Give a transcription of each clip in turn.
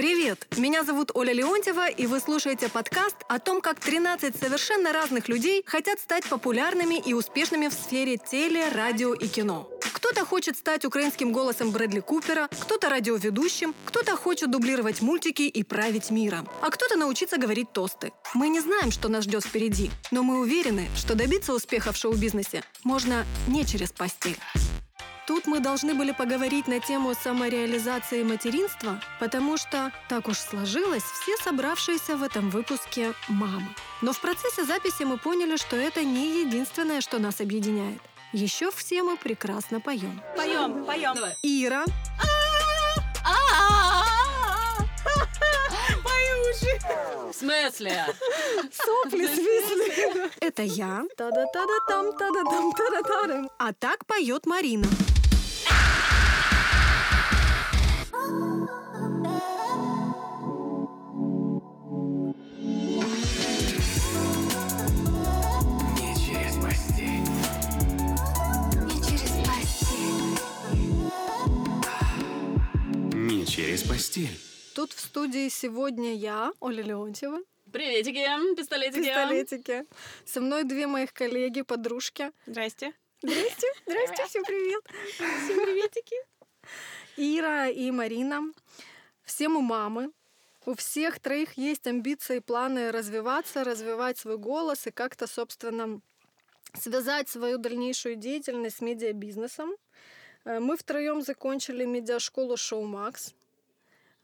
Привет! Меня зовут Оля Леонтьева, и вы слушаете подкаст о том, как 13 совершенно разных людей хотят стать популярными и успешными в сфере теле, радио и кино. Кто-то хочет стать украинским голосом Брэдли Купера, кто-то радиоведущим, кто-то хочет дублировать мультики и править миром, а кто-то научиться говорить тосты. Мы не знаем, что нас ждет впереди, но мы уверены, что добиться успеха в шоу-бизнесе можно не через постель. Тут мы должны были поговорить на тему самореализации материнства, потому что, так уж сложилось, все собравшиеся в этом выпуске мамы. Но в процессе записи мы поняли, что это не единственное, что нас объединяет. Еще все мы прекрасно поем. Поем, поем. Ира, Мои уши. В смысле? сопли свисли. Это я. Та-да-та-да-там, та-да-там, та-да-та-дам. А так поет Марина. Не через постель. Тут в студии сегодня я, Оля Леонтьева, Приветики, пистолетики. пистолетики. Со мной две моих коллеги, подружки. Здрасте. Здрасте, здрасте, всем привет. Всем приветики. Ира и Марина. Все мы мамы. У всех троих есть амбиции планы развиваться, развивать свой голос и как-то, собственно, связать свою дальнейшую деятельность с медиабизнесом. Э, Мы втроем закончили медиашколу Шоу Макс.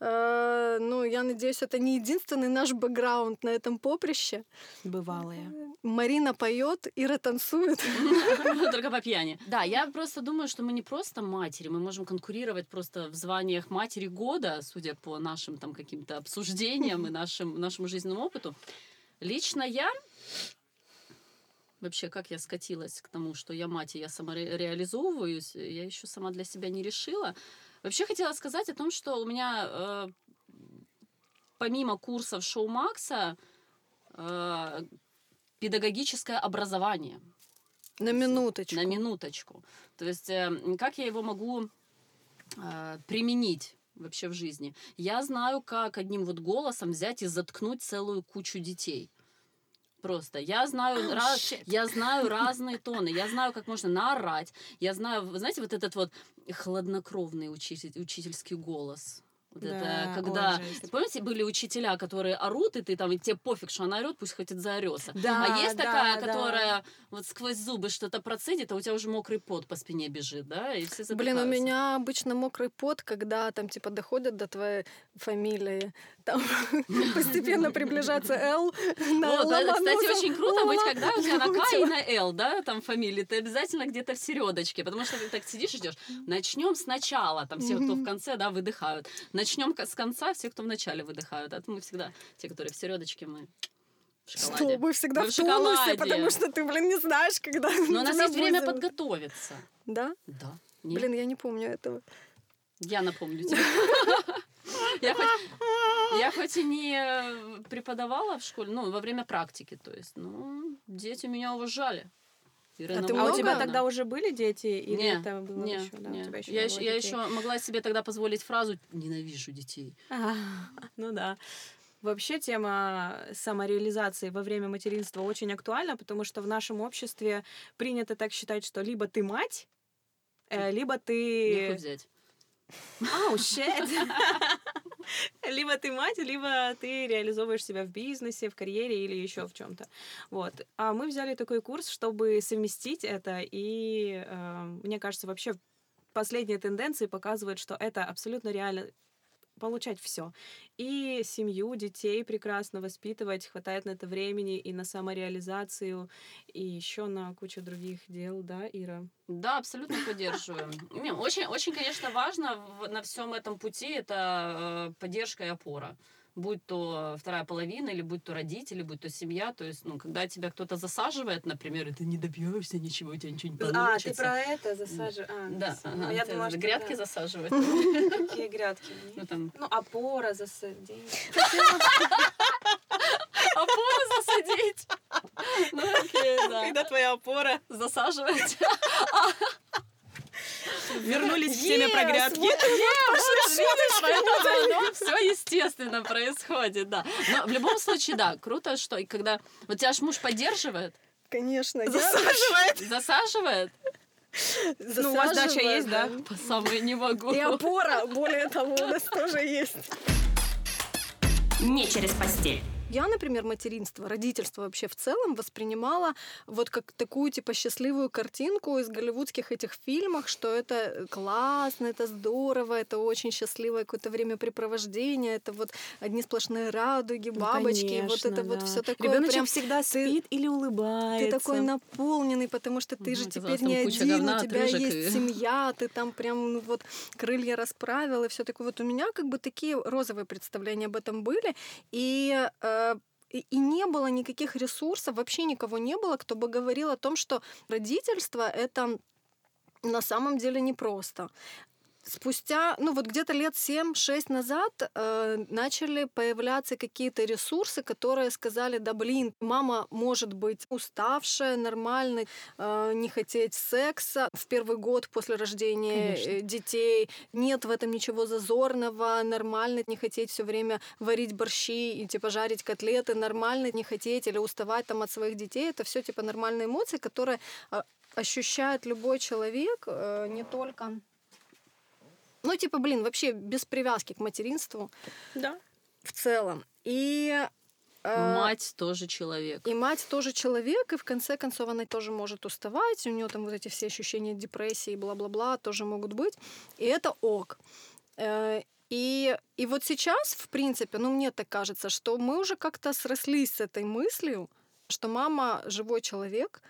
Э, Ну, я надеюсь, это не единственный наш бэкграунд на этом поприще. Бывалые. Марина поет, Ира танцует. Только по пьяни. Да, я просто думаю, что мы не просто матери, мы можем конкурировать просто в званиях матери года, судя по нашим там каким-то обсуждениям и нашим, нашему жизненному опыту. Лично я Вообще, как я скатилась к тому, что я мать, и я самореализовываюсь, я еще сама для себя не решила. Вообще хотела сказать о том, что у меня э, помимо курсов Шоу Макса э, педагогическое образование. На минуточку. На минуточку. То есть, э, как я его могу э, применить вообще в жизни? Я знаю, как одним вот голосом взять и заткнуть целую кучу детей. Просто. Я знаю, раз, я знаю разные тоны. Я знаю, как можно наорать. Я знаю, знаете, вот этот вот хладнокровный учитель, учительский голос. Вот Да, это когда... жесть. Помните, были учителя, которые орут, и ты там, и тебе пофиг, что она орет, пусть хоть заорется. Да, а есть да, такая, да. которая вот сквозь зубы что-то процедит, а у тебя уже мокрый пот по спине бежит, да? И все Блин, у меня обычно мокрый пот, когда там типа доходят до твоей фамилии, там постепенно приближаться Л. на Вот, это, кстати, очень круто быть, когда у тебя на К и на Л, да, там фамилии, ты обязательно где-то в середочке, потому что ты так сидишь и ждешь. Начнем сначала, там все, кто в конце, да, выдыхают. Начнем с конца, все, кто в начале выдыхают. А мы всегда, те, которые в середочке, мы. Что, мы всегда Мы в в тонусе, шоколаде. потому что ты, блин, не знаешь, когда Но у нас есть время будет. подготовиться. Да? Да. Нет? Блин, я не помню этого. Я напомню тебе. Я хоть, я хоть и не преподавала в школе, ну, во время практики, то есть, ну, дети меня уважали. Ирина ты А у тебя Владимировна. тогда уже были дети? Или Не, это было не, еще? Да, не. у тебя еще я еще, я еще могла себе тогда позволить фразу «ненавижу детей». А, ну да. Вообще тема самореализации во время материнства очень актуальна, потому что в нашем обществе принято так считать, что либо ты мать, э, либо ты... взять. Ау, shit. Либо ты мать, либо ты реализовываешь себя в бизнесе, в карьере или еще в чем-то. Вот. А мы взяли такой курс, чтобы совместить это, и э, мне кажется, вообще последние тенденции показывают, что это абсолютно реально получать все. И семью, детей прекрасно воспитывать, хватает на это времени и на самореализацию, и еще на кучу других дел, да, Ира? Да, абсолютно поддерживаю. Не, очень, очень, конечно, важно на всем этом пути это э, поддержка и опора. Будь то вторая половина, или будь то родители, будь то семья. То есть, ну, когда тебя кто-то засаживает, например, и ты не добьешься ничего, у тебя ничего не получится. А, ты про это засаживаешь? А, Да, с- ага, я ты думала, что грядки да. засаживать. Какие грядки? Ну, там, Ну, опора засадить. опору засадить. Ну, окей, да. Когда твоя опора Засаживать. вернулись к теме про грядки. Все естественно происходит, да. Но в любом случае, да, круто, что и когда... Вот тебя ж муж поддерживает, Конечно. Засаживает. засаживает, Ну, у вас дача есть, да? по самое не могу. И опора, более того, у нас тоже есть. Не через постель. Я, например, материнство, родительство вообще в целом воспринимала вот как такую типа счастливую картинку из голливудских этих фильмах, что это классно, это здорово, это очень счастливое какое-то времяпрепровождение, это вот одни сплошные радуги, бабочки, и вот это вот все такое. Ребеночек прям всегда спит или улыбается. ты такой наполненный, потому что ты Мгм, же теперь не один, говна у тебя есть и- семья, ты там прям ну, вот крылья расправил и все такое. Вот у меня как бы такие розовые представления об этом были, и э, и и не было никаких ресурсов, вообще никого не было, кто бы говорил о том, что родительство это на самом деле непросто. Спустя, ну вот где-то лет 7-6 назад э, начали появляться какие-то ресурсы, которые сказали, да блин, мама может быть уставшая, нормально, э, не хотеть секса в первый год после рождения Конечно. э, детей, нет в этом ничего зазорного, нормально не хотеть все время варить борщи и типа жарить котлеты, нормально не хотеть или уставать там от своих детей, это все типа нормальные эмоции, которые э, ощущает любой человек, э, не только ну, типа, блин, вообще без привязки к материнству Да. в целом. И э, Мать тоже человек. и мать тоже человек, и в конце концов она тоже может уставать, у нее там вот эти все ощущения депрессии, бла-бла-бла тоже могут быть, и это ок. Э, И, и вот сейчас, в принципе, ну мне так кажется, что мы уже как-то срослись с этой мыслью, что мама живой человек,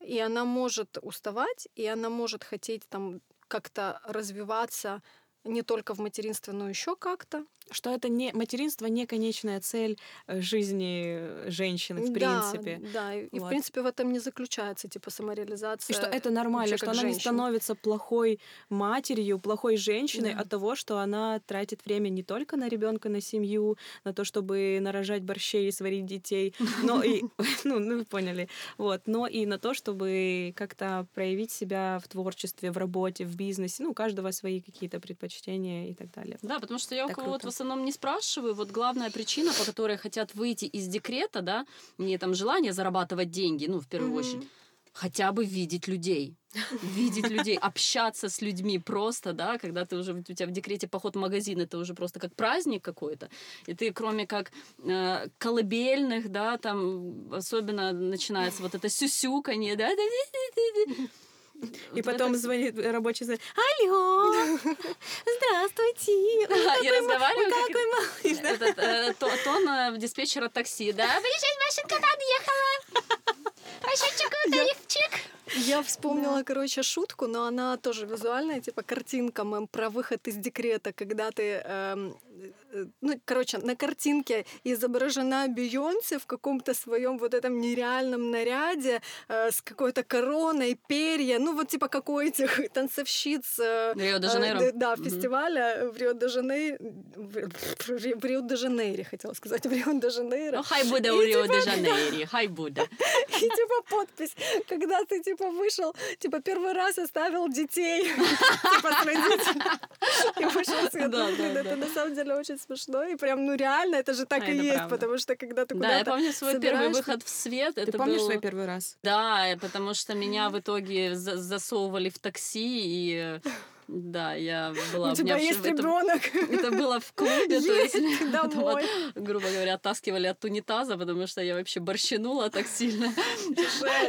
и она может уставать, и она может хотеть там как-то развиваться не только в материнстве, но еще как-то. Что это не материнство не конечная цель э, жизни э, женщины, в Да, принципе. Да, и, и в Вот. принципе в этом не заключается типа самореализация. И что это нормально, что она не становится плохой матерью, плохой женщиной Да. от того, что она тратит время не только на ребенка, на семью, на то, чтобы нарожать борщей и сварить детей, но и, ну, ну, поняли, вот, но и на то, чтобы как-то проявить себя в творчестве, в работе, в бизнесе, ну, у каждого свои какие-то предпочтения и так далее. Да, потому что я у кого-то в основном не спрашиваю. Вот главная причина, по которой хотят выйти из декрета, да, не там желание зарабатывать деньги, ну, в первую Мгм. очередь, хотя бы видеть людей. Видеть людей, общаться с людьми просто, да, когда ты уже, у тебя в декрете поход в магазин, это уже просто как праздник какой-то. И ты, кроме как э, колыбельных, да, там особенно начинается вот это сюсюканье, да, И потом звонит рабочий, звонит, алло, здравствуйте. и разговариваю, как Какой да? тон диспетчера такси, да? Выезжай, машинка подъехала. Расчетчик, тарифчик. Я вспомнила, короче, шутку, но она тоже визуальная, типа картинка мем, про выход из декрета, когда ты, эм, ну, короче, на картинке изображена Бейонсе в каком-то своем вот этом нереальном наряде э, с какой-то короной, перья, ну, вот типа как у этих танцовщиц э, Рио-де-Жанейро. э, да, фестиваля в Рио-де-Жанейро, в Ри- в Рио-де-Жанейре, хотела сказать, в Рио-де-Жанейро. Ну, хай буде И у типа, Ріо-де-Жанейрі, хай буде. И типа подпись, когда ты типа вышел, типа первый раз оставил детей, типа с родителями, и вышел с. Это на самом деле очень смешно, и прям, ну реально, это же так А, и есть, правда. потому что когда ты Да, я куда-то помню свой первый выход в свет. Ты это помнишь был... свой первый раз? Да, потому что меня в итоге за- засовывали в такси, и да, я была... у тебя есть это- ребенок, Это было в клубе, то есть грубо говоря, оттаскивали от унитаза, потому что я вообще борщанула так сильно.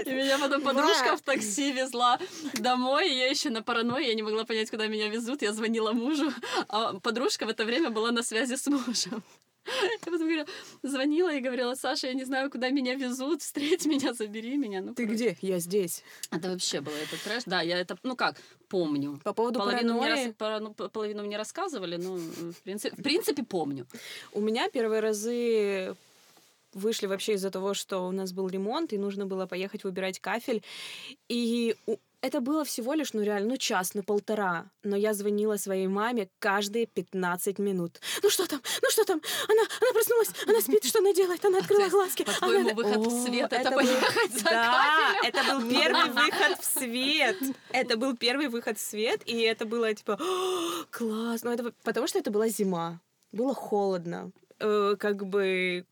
И меня потом подружка в такси везла домой, и я еще на паранойи, я не могла понять, куда меня везут. Я звонила мужу, а подружка в это время была на связи с мужем. Я потом говорю, звонила и говорила, Саша, я не знаю, куда меня везут, встреть меня, забери меня. Ну, Ты короче, где? Я здесь. Это вообще было это трэш. Да, я это, ну как, помню. По поводу Половину мне, паранойи. рас- пара- ну, половину мне рассказывали, но в принципе, в принципе помню. У меня первые разы вышли вообще из-за того, что у нас был ремонт, и нужно было поехать выбирать кафель. И Это было всего лишь, ну реально, ну час, ну полтора. Но я звонила своей маме каждые 15 минут. Ну что там? Ну что там? Она, она проснулась, она спит, что она делает? Она открыла глазки. По-твоему, она... выход в О, свет это был- поехать за Да, кафелем? это был первый выход в свет. Это был первый выход в свет, и это было типа «О, класс. Ну, это потому что это была зима. Было холодно. Э, Как бы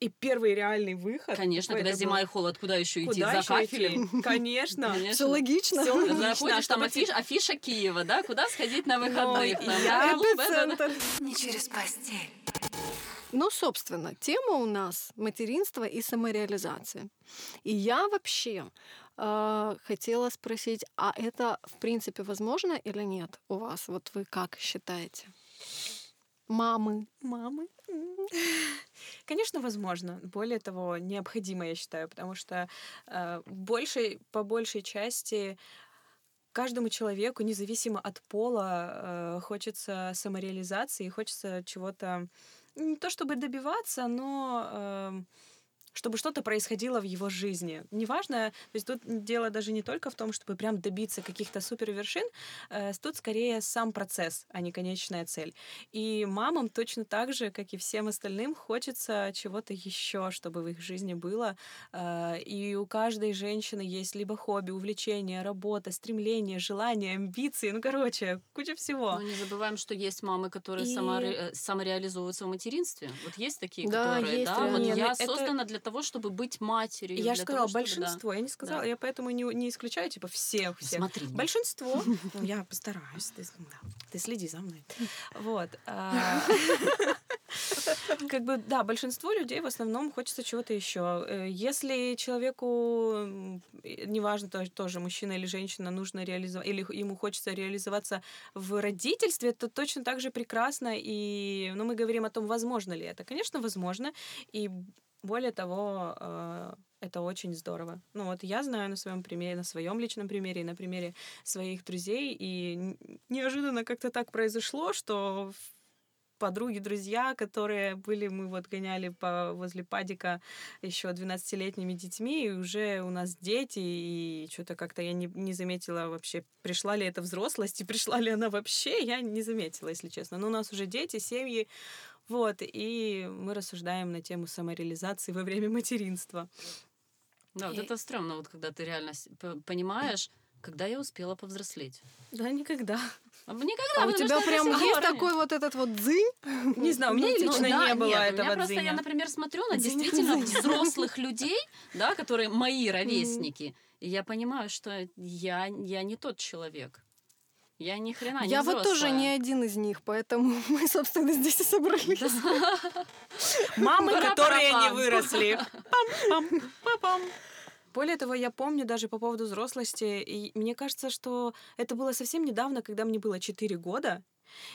и первый реальный выход. Конечно, когда был- зима и холод, куда еще идти? Куда За ещё идти? кафелем? Конечно. Конечно. Все логично. Всё логично. Заходишь, там афиш- афиша Киева, да? Куда сходить на там, я. Эпицентр. Не через постель. Ну, собственно, тема у нас материнство и самореализация. И я вообще э, хотела спросить, а это в принципе возможно или нет у вас? Вот вы как считаете? Мамы. Мамы. Конечно, возможно. Более того, необходимо, я считаю, потому что э, большей, по большей части каждому человеку, независимо от пола, э, хочется самореализации, хочется чего-то не то чтобы добиваться, но эм, чтобы что-то происходило в его жизни. Неважно, то есть тут дело даже не только в том, чтобы прям добиться каких-то супер вершин, э, тут скорее сам процесс, а не конечная цель. И мамам точно так же, как и всем остальным, хочется чего-то еще, чтобы в их жизни было. Э, И у каждой женщины есть либо хобби, увлечение, работа, стремление, желание, амбиции. Ну, короче, куча всего. Но не забываем, что есть мамы, которые И- саморе- э, самореализовываются в материнстве. Вот есть такие, Да, которые, есть да, вот реально. я Это- создана для того, чтобы быть матерью. Я же того, сказала, чтобы, да. большинство. Я не сказала, Да. я поэтому не, не исключаю, типа, всех, всех. Смотри. Большинство. Ну, я постараюсь. Ты, да, ты следи за мной. Вот. а, Как бы, да, большинству людей в основном хочется чего-то еще. Если человеку, э, неважно, то- тоже мужчина или женщина, нужно реализовать, или ему хочется реализоваться в родительстве, то точно так же прекрасно. И, ну, мы говорим о том, возможно ли это. Конечно, возможно. И более того, э, это очень здорово. Ну вот я знаю на своем примере, на своем личном примере на примере своих друзей, и неожиданно как-то так произошло, что подруги, друзья, которые были, мы вот гоняли по, возле падика еще 12-летними детьми, и уже у нас дети, и что-то как-то я не, не заметила вообще, пришла ли это взрослость, и пришла ли она вообще, я не заметила, если честно. Но у нас уже дети, семьи, вот, и мы рассуждаем на тему самореализации во время материнства. Да, вот И- это стрёмно, вот когда ты реально понимаешь, когда я успела повзрослеть. Да, никогда. А Никогда, А у тебя прям есть такой вот этот вот дзынь? Не знаю, у меня Ну, лично да, не было нет, у этого меня просто, я, например, смотрю на Дзынь, действительно дзынь. взрослых людей, да, которые мои ровесники, и я понимаю, что я, я не тот человек. Я ни хрена не Я вот тоже взрослая. не один из них, поэтому мы, собственно, здесь и собрались. Мамы, которые не выросли. Более того, я помню даже по поводу взрослости, и мне кажется, что это было совсем недавно, когда мне было 4 года,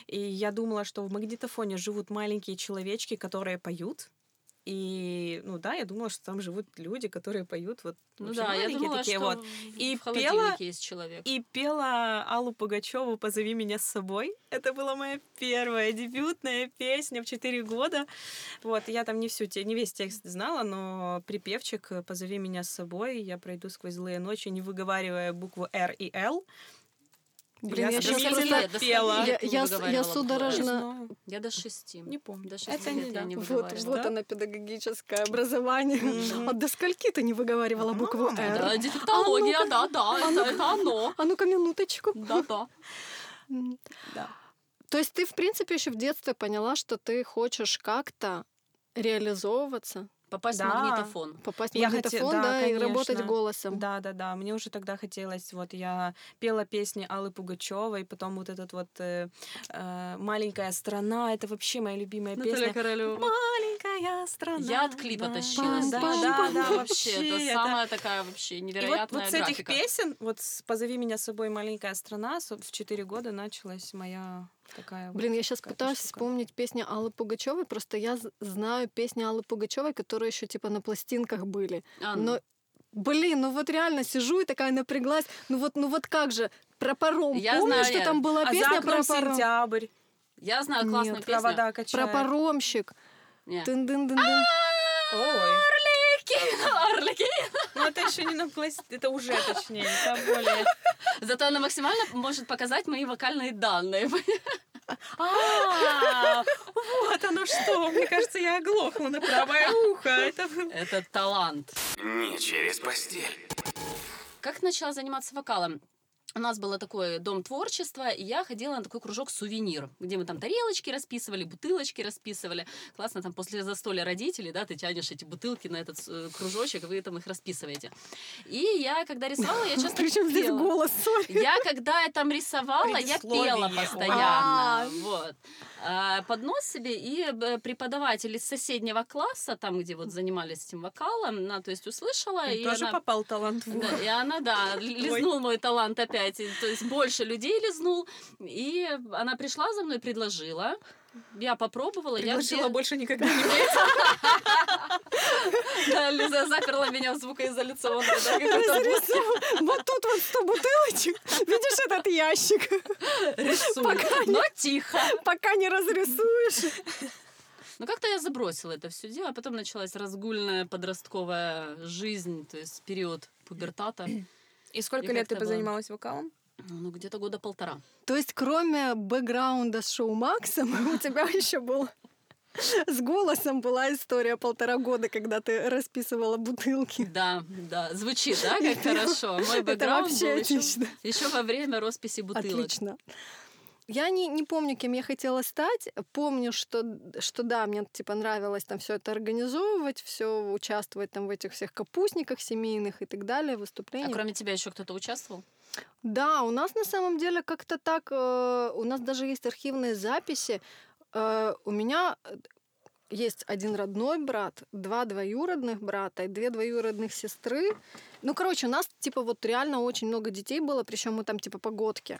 и я думала, что в магнитофоне живут маленькие человечки, которые поют. И, ну да, я думала, что там живут люди, которые поют вот Ну вообще да, я думала, такие что вот. И в пела- есть человек. И пела Аллу Пугачеву «Позови меня с собой». Это была моя первая дебютная песня в 4 года. Вот, я там не всю, не весь текст знала, но припевчик «Позови меня с собой», я пройду сквозь злые ночи, не выговаривая букву «Р» и «Л». Блин, я Я сейчас до пела. Я, я, я букву судорожно... Я до шести. не помню. До шести Это лет не я да. не Вот, выговаривала. вот Да? оно, педагогическое образование. Мгм. А до скольки ты не выговаривала букву А, «Р»? Да, дефектология, А да, да, а это, ну-ка. это оно. А ну-ка, минуточку. Да, да. Да. То есть ты, в принципе, еще в детстве поняла, что ты хочешь как-то реализовываться, Попасть Да. в магнитофон. попасть в Я магнитофон, да, да, и работать голосом. Да, да, да. Мне уже тогда хотелось. Вот я пела песни Аллы Пугачевой, потом вот этот вот э, э, маленькая страна. Это вообще моя любимая песня. Королева. Маленькая страна. Я от клипа да. тащилась. Да, да, да, пам. вообще. Это это- самая такая вообще И вот, невероятная вот с этих песен, вот «Позови меня с собой, маленькая страна», в 4 года началась моя такая вот Блин, я сейчас пытаюсь штука. вспомнить песни Аллы Пугачевой, просто я знаю песни Аллы Пугачевой, которые еще типа на пластинках были. А, ну. Но, блин, ну вот реально сижу и такая напряглась. Ну вот, ну вот как же? Про паром. Я Помнишь, знаю, что я- там была А песня про паром? сентябрь, Я знаю классную Нет, песню. Про паромщик. Не. Тын-дын-дын-дын. Ой. Кевин Арлекин. Ну, это еще не на пласт... Это уже точнее, это более... Зато она максимально может показать мои вокальные данные. А, вот оно что. Мне кажется, я оглохла на правое ухо. Это... Это талант. Не через постель. Как начала заниматься вокалом? У нас был такой дом творчества, и я ходила на такой кружок сувенир, где мы там тарелочки расписывали, бутылочки расписывали. Классно, там после застолья родителей, да, ты тянешь эти бутылки на этот э, кружочек, и вы там их расписываете. И я, когда рисовала, я часто Причем здесь голос. Я, когда я там рисовала, я пела А. постоянно. Вот. А, Под нос себе, и э, преподаватель из соседнего класса, там, где вот занимались этим вокалом, она, то есть, услышала, и Тоже попал талант в и она, да, ли- лизнул мой талант опять. И, То есть больше людей лизнул. И она пришла за мной, предложила. Я попробовала. я Предложила где- больше никогда не. Да, Лиза заперла меня в Разрисовал. Вот тут вот 100 бутылочек. Видишь этот ящик? рисунок. Но тихо. Пока не разрисуешь. Ну, как-то я забросила это все дело, а потом началась разгульная подростковая жизнь, то есть период пубертата. И сколько И лет ты позанималась вокалом? Ну, где-то года полтора. То есть, кроме бэкграунда с шоу Максом, у тебя еще был с голосом была история полтора года, когда ты расписывала бутылки. Да, да, звучит, да, как хорошо. Мой Это бэкграунд вообще был еще, еще во время росписи бутылок. Отлично. Я не, не помню, кем я хотела стать. Помню, что, что да, мне типа нравилось там все это организовывать, все участвовать там в этих всех капустниках семейных и так далее, А выступлениях. кроме тебя еще кто-то участвовал? Да, у нас на самом деле как-то так, э, у нас даже есть архивные записи. Э, у меня э, есть один родной брат, два двоюродных брата и две двоюродных сестры. Ну, короче, у нас, типа, вот реально очень много детей было, причем мы там, типа, погодки.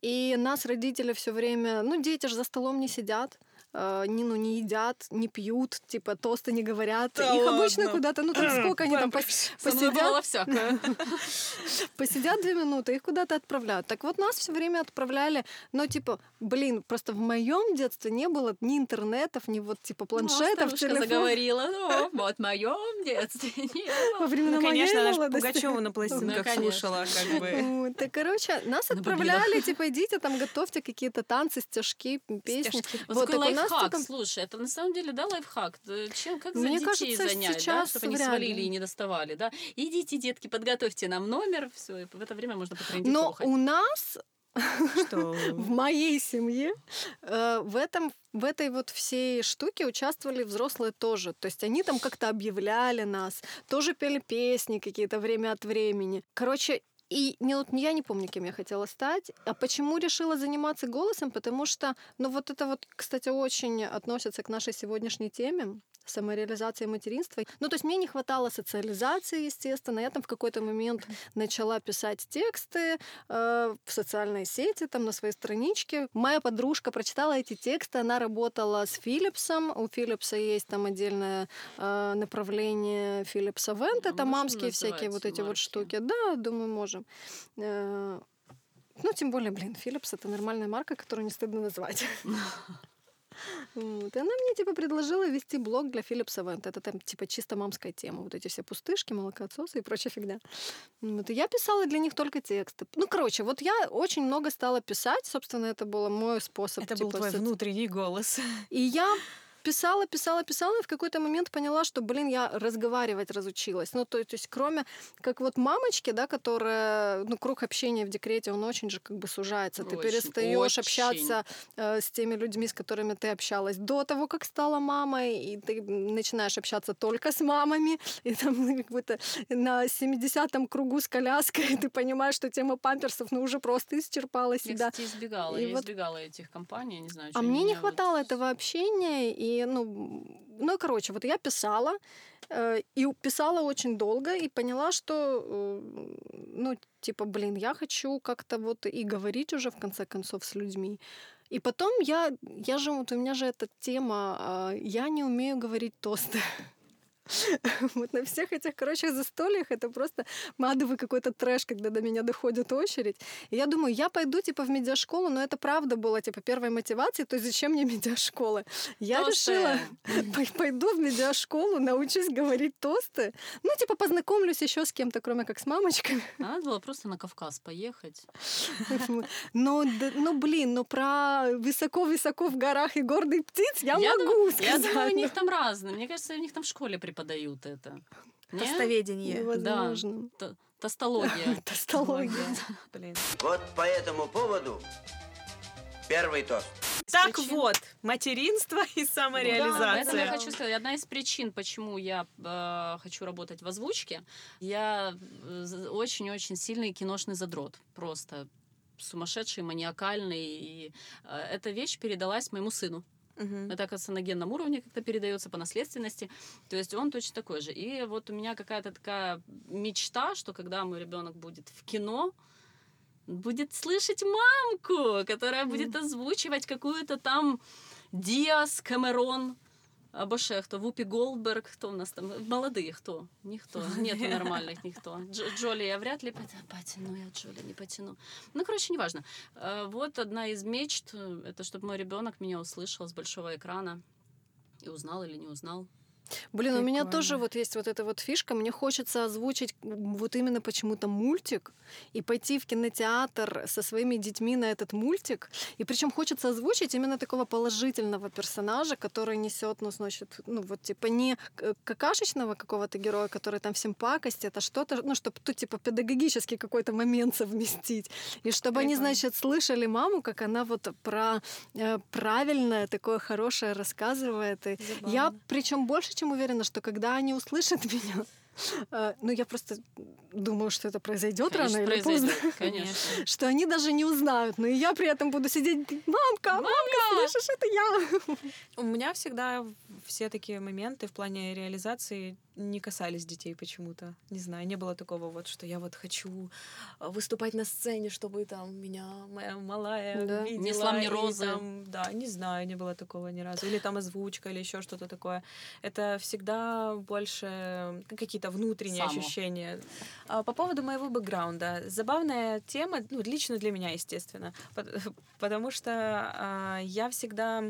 И нас родители все время, ну, дети же за столом не сидят, э, не, ну, не едят, не пьют, типа, тосты не говорят. Да Их обычно ладно? куда-то, ну, там сколько они там пос- посидят. всякое. Посидят две минуты, их куда-то отправляют. Так вот нас все время отправляли, но типа, блин, просто в моем детстве не было ни интернетов, ни вот типа планшетов, Ну, старушка телефонов. заговорила. Ну, вот в моем детстве не Во было. времена Ну, моей конечно, она же молодости. Пугачева на пластинках Ну, конечно. слушала, как бы. Так, короче, нас На отправляли, типа, идите там, готовьте какие-то танцы, стежки, песни. Вот, так у нас лайфхак, слушай, это на самом деле, да, лайфхак. Да, Чем, как за Мне детей кажется, занять, да, сейчас чтобы они свалили ли. и не доставали, да? Идите, детки, подготовьте нам номер, все, и в это время можно потрендить Но у нас Что? в моей семье э, в этом в этой вот всей штуке участвовали взрослые тоже. То есть они там как-то объявляли нас, тоже пели песни какие-то время от времени. Короче, и не, вот я не помню, кем я хотела стать. А почему решила заниматься голосом? Потому что, ну вот это вот, кстати, очень относится к нашей сегодняшней теме самореализации материнства. Ну, то есть мне не хватало социализации, естественно. Я там в какой-то момент начала писать тексты э, в социальной сети, там на своей страничке. Моя подружка прочитала эти тексты, она работала с Philipsом. У Philips'а есть там отдельное э, направление Philips Event, А это мамские всякие вот эти вот марки? штуки. Да, думаю, можем. Э, ну, тем более, блин, Philips это нормальная марка, которую не стыдно назвать. Вот. И она мне типа предложила вести блог для Philips Event. Это там типа чисто мамская тема. Вот эти все пустышки, молокоотсосы и прочая фигня. Вот. И я писала для них только тексты. Ну, короче, вот я очень много стала писать. Собственно, это был мой способ. Это типа, был твой соци- внутренний голос. И я писала, писала, писала, и в какой-то момент поняла, что, блин, я разговаривать разучилась. Ну, то, то есть, кроме, как вот мамочки, да, которая, ну, круг общения в декрете, он очень же как бы сужается. Ты Очень, перестаешь очень. общаться э, с теми людьми, с которыми ты общалась до того, как стала мамой, и ты начинаешь общаться только с мамами, и там как будто на 70-м кругу с коляской ты понимаешь, что тема памперсов, ну, уже просто исчерпала Я, себя. кстати, избегала. И я вот- избегала этих компаний, я не знаю, А мне не меня вот- хватало этого общения, и, ну, ну, короче, вот я писала, э, и писала очень долго, и поняла, что, э, ну, типа, блин, я хочу как-то вот и говорить уже, в конце концов, с людьми. И потом я, я же, вот у меня же эта тема, а, я не умею говорить тосты. Вот на всех этих, короче, застольях это просто мадовый какой-то трэш, когда до меня доходит очередь. И я думаю, я пойду, типа, в медиашколу, но это правда было, типа, первой мотивацией, то есть зачем мне медиашкола? Я решила, пой- пойду в медиашколу, научусь говорить тосты. Ну, типа, познакомлюсь еще с кем-то, кроме как с мамочкой. Надо было просто на Кавказ поехать. Но, д- ну, блин, ну про высоко-высоко в горах и гордых птиц я, могу думаю, сказать. я думаю, у них там разные. Мне кажется, у них там в школе преподают это. Не? Тостоведение. Невозможно. Т- Тостология. Тостология. Блин. Вот по этому поводу первый тост. Так причин- вот, материнство и Да, самореализация. поэтому я хочу сказать, одна из причин, почему я э, хочу работать в озвучке, я э, очень-очень сильный киношный задрот, просто сумасшедший, маниакальный, и э, эта вещь передалась моему сыну. Мгм. Это, оказывается, на генном уровне как-то передается по наследственности. То есть он точно такой же. И вот у меня какая-то такая мечта, что когда мой ребенок будет в кино, будет слышать мамку, которая будет озвучивать какую-то там Диас, Камерон, або ще хто, Вупі Голдберг, хто у нас там, молодые, кто? Никто, нету нормальных никто. Дж- Джоли я вряд ли пот- потяну, я Джоли не потяну. Ну, короче, неважно. Э, Вот одна из мечт, э, это чтобы мой ребенок меня услышал с большого экрана и узнал или не узнал. Блин, у меня Прикольно. тоже вот есть вот эта вот фишка. Мне хочется озвучить вот именно почему-то мультик и пойти в кинотеатр со своими детьми на этот мультик. И причем хочется озвучить именно такого положительного персонажа, который несет, ну, значит, ну, вот типа не какашечного какого-то героя, который там всем пакостит, а что-то, ну, чтобы тут типа педагогический какой-то момент совместить. И чтобы они, Прикольно. значит, слышали маму, как она вот про э, правильное, такое хорошее рассказывает. И я причем больше чем уверена, что когда они услышат меня, ну я просто думаю, что это произойдет Конечно, рано или поздно, Конечно. что они даже не узнают, но и я при этом буду сидеть, мамка, мамка, слышишь, это я. У меня всегда все такие моменты в плане реализации не касались детей почему-то. Не знаю, не было такого вот, что я вот хочу э, выступать на сцене, чтобы там меня моя малая Да. видела. Несла мне розы. там, да, не знаю, не было такого ни разу. Или там озвучка, или еще что-то такое. Это всегда больше какие-то внутренние Само. ощущения. А По поводу моего бэкграунда. Забавная тема, ну, лично для меня, естественно. Пот- Потому что а, я всегда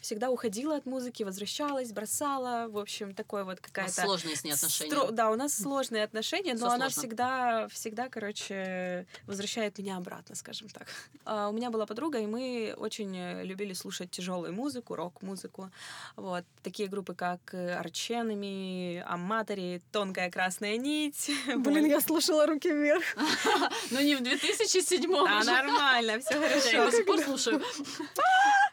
всегда уходила от музыки, возвращалась, бросала, в общем, такое вот какая-то... сложные с ней отношения. стро- Да, у нас сложные отношения, но Всё она сложно. всегда, всегда, короче, возвращает меня обратно, скажем так. А, У меня была подруга, и мы очень э, любили слушать тяжелую музыку, рок-музыку. Вот. Такие группы, как э, Арченами, Аматори, Тонкая красная нить. Блин, я слушала руки вверх. Ну не в 2007 Да, нормально, все Я хорошо. до сих пор слушаю.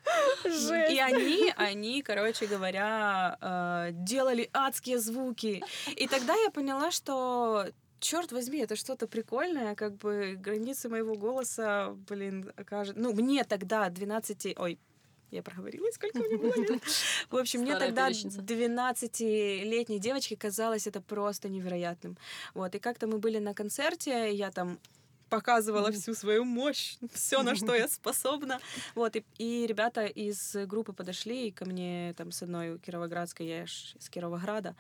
Жесть. И они, они, короче говоря, э, делали адские звуки. И тогда я поняла, что черт возьми, это что-то прикольное, как бы границы моего голоса, блин, окажет. Ну, мне тогда 12... Ой, я проговорилась, сколько мне было лет. В общем, мне тогда перечница. 12-летней девочке казалось это просто невероятным. Вот, и как-то мы были на концерте, я там показывала всю свою мощь, все, на что я способна. Вот, и, и ребята из группы подошли и ко мне там с одной кировоградской, я ж из Кировограда,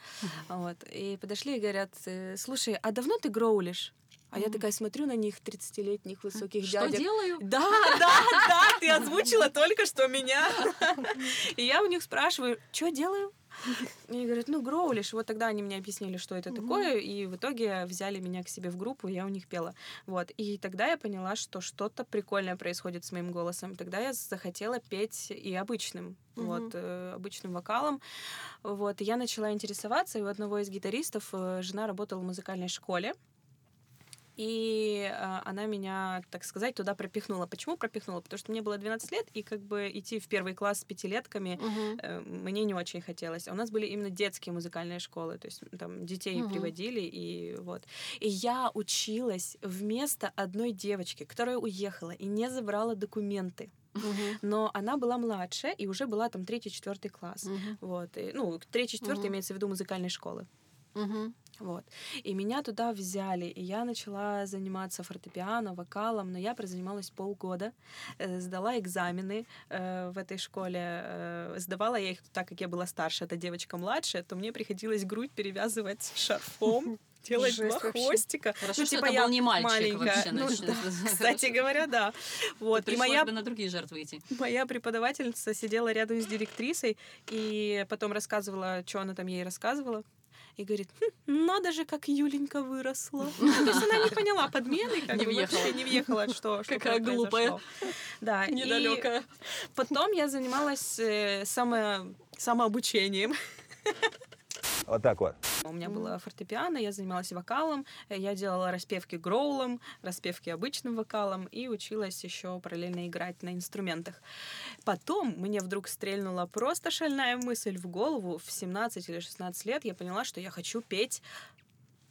вот, и подошли и говорят, э, слушай, а давно ты гроулишь? А я такая смотрю на них, 30-летних высоких Что дядек. делаю? Да, да, да, ты озвучила только что меня. И я у них спрашиваю, что делаю? И они говорят, ну, гроулишь. Вот тогда они мне объяснили, что это такое, и в итоге взяли меня к себе в группу, и я у них пела. Вот. И тогда я поняла, что что-то прикольное происходит с моим голосом. Тогда я захотела петь и обычным, вот, э, обычным вокалом. Вот. И я начала интересоваться, и у одного из гитаристов э, жена работала в музыкальной школе. И э, она меня, так сказать, туда пропихнула. Почему пропихнула? Потому что мне было 12 лет, и как бы идти в первый класс с пятилетками Мгм. э, мне не очень хотелось. А у нас были именно детские музыкальные школы, то есть там детей Мгм. приводили, и вот. И я училась вместо одной девочки, которая уехала и не забрала документы. Мгм. Но она была младше и уже была там третий-четвертый класс. Мгм. Вот. И, ну, третий-четвертый Мгм. имеется в виду музыкальной школы. Мгм. Вот. И меня туда взяли, и я начала заниматься фортепиано, вокалом, но я прозанималась полгода, э, сдала экзамены э, в этой школе, э, сдавала я их так, как я была старше, эта девочка младше, то мне приходилось грудь перевязывать шарфом, делать Жесть два вообще. хвостика. Хорошо, Ну, что типа это я был не мальчик маленькая. вообще. Ну, да, Кстати говоря, да. Вот. И моя бы на другие жертвы идти. Моя преподавательница сидела рядом с директрисой и потом рассказывала, что она там ей рассказывала. И говорит, «Хм, надо же, как Юленька выросла. Ну, То есть она не поняла подмены, как Не бы вообще не въехала, что, Какая глупая. Да, Недалекая. потом я занималась э, само, самообучением. Вот так вот. У меня было фортепиано, я занималась вокалом, э, я делала распевки гроулом, распевки обычным вокалом и училась еще параллельно играть на инструментах. Потом мне вдруг стрельнула просто шальная мысль в голову. В 17 или 16 лет я поняла, что я хочу петь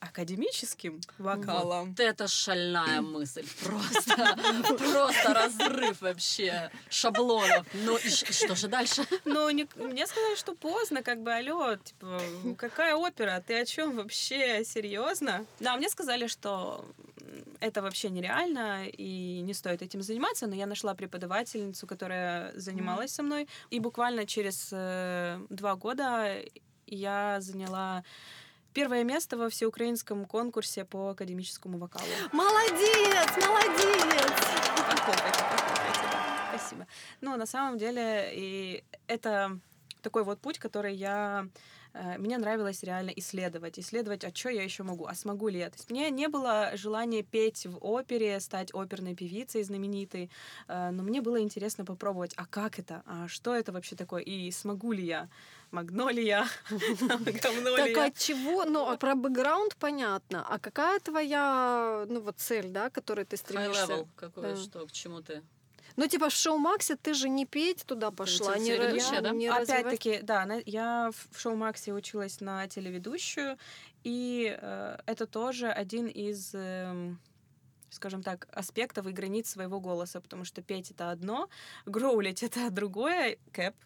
академическим вокалом. Вот это шальная мысль. Просто, просто разрыв вообще шаблонов. Ну и, что же дальше? Не- мне сказали, что поздно, как бы, алло, типа, какая опера, ты о чем вообще, серьезно? Да, мне сказали, что это вообще нереально и не стоит этим заниматься, но я нашла преподавательницу, которая занималась со мной, и буквально через э, два года я заняла первое место во всеукраинском конкурсе по академическому вокалу. Молодец, молодец! Похлопайте, похлопайте, да. Спасибо. Ну, на самом деле, и это такой вот путь, который я э, мне нравилось реально исследовать, исследовать, а что я еще могу, а смогу ли я. То есть мне не было желания петь в опере, стать оперной певицей знаменитой, э, но мне было интересно попробовать, а как это, а что это вообще такое, и смогу ли я, магнолия, говно ли Так я. от чего? Ну, а про бэкграунд понятно. А какая твоя, ну вот цель, да, к которой ты High стремишься? level какой, что, к чему ты? Ну, типа в шоу Максе ты же не петь туда пошла, не, телеведущая, да? не. Опять-таки, да, я в шоу Максе училась на телеведущую, и э, это тоже один из, эм, скажем так, аспектов и границ своего голоса, потому что петь это одно, гроулить это другое, кэп,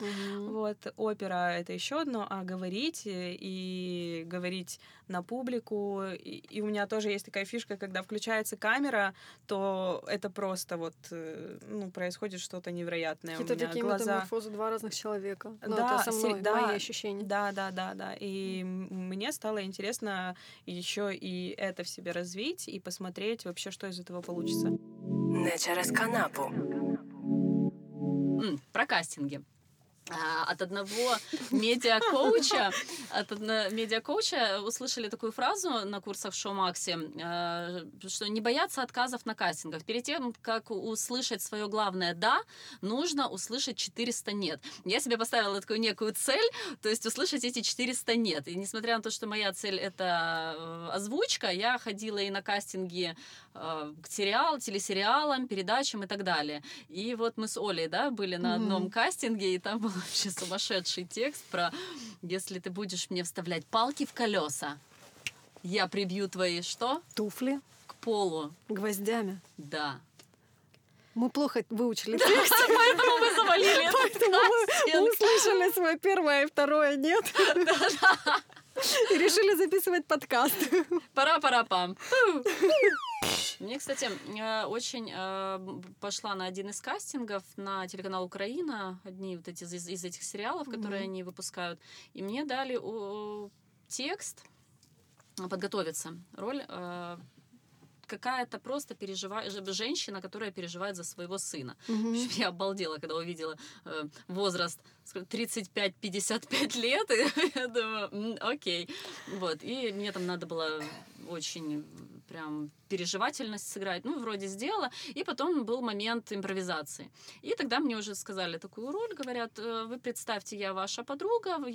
Мгм. вот, опера это еще одно, а говорить э, и говорить на публику, и, и у меня тоже есть такая фишка, когда включается камера, то это просто вот, э, ну, происходит что-то невероятное. У Какие-то меня такие глаза... метаморфозы два разных человека. Ну, Да, это со мной, да, мои ощущения. Да, да, да, да. И мне стало интересно еще и это в себе развить и посмотреть вообще, что из этого получится. Не через канапу. Про кастинги. А, От одного медиакоуча, от одного медиакоуча услышали такую фразу на курсах в Шоу Максе, э, что не бояться отказов на кастингах. Перед тем, как услышать свое главное «да», нужно услышать 400 «нет». Я себе поставила такую некую цель, то есть услышать эти 400 «нет». И несмотря на то, что моя цель — это э, озвучка, я ходила и на кастинги э, к сериал, телесериалам, передачам и так далее. И вот мы с Олей, да, были на одном Мгм. кастинге, и там был вообще сумасшедший текст про «Если ты будешь мне вставлять палки в колеса, я прибью твои что? Туфли К полу». гвоздями. Да. Мы плохо выучили текст, Поэтому мы завалили поэтому мы услышали свое первое и второе «нет». И решили записывать подкаст. Пара-пара-пам. Мне, кстати, э, очень э, пошла на один из кастингов на телеканал Украина, одни вот эти из, из этих сериалов, которые Мгм. они выпускают, и мне дали о, текст э, подготовиться. Роль какая-то просто переживает женщина, которая переживает за своего сына. Общем, Я обалдела, когда увидела э, возраст сколько, 35-55 лет, и я думаю, «М, окей. Вот, и мне там надо было очень прям переживательность сыграть, ну, вроде сделала, и потом был момент импровизации. И тогда мне уже сказали такую роль, говорят, «Э, вы представьте, я ваша подруга,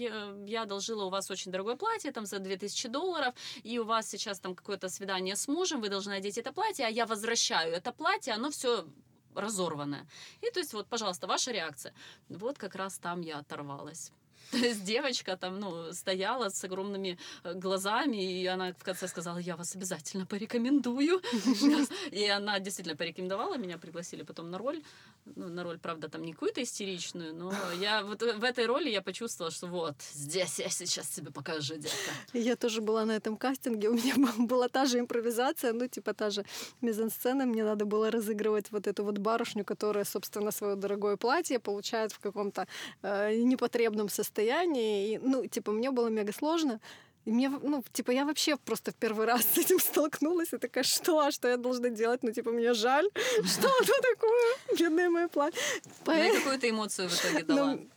я, одолжила у вас очень дорогое платье, там, за 2000 долларов, и у вас сейчас там какое-то свидание с мужем, вы должны одеть это платье, а я возвращаю это платье, оно все разорванное. И то есть вот, пожалуйста, ваша реакция. Вот как раз там я оторвалась. То есть девочка там, ну, стояла с огромными э, глазами, и она в конце сказала, я вас обязательно порекомендую. И она действительно порекомендовала, меня пригласили потом на роль. Ну, на роль, правда, там не какую-то истеричную, но я вот в этой роли я почувствовала, что вот, здесь я сейчас тебе покажу, детка. Я тоже была на этом кастинге, у меня была та же импровизация, ну, типа та же мизансцена, мне надо было разыгрывать вот эту вот барышню, которая, собственно, свое дорогое платье получает в каком-то э, непотребном состоянии, и, ну, типа, мне было мега сложно, и мне, ну, типа, я вообще просто в первый раз с этим столкнулась и такая, что, а что я должна делать? Ну, типа, мне жаль, что это такое, бедное мое платье. Ну и какую ты эмоцию в итоге дала? Ну,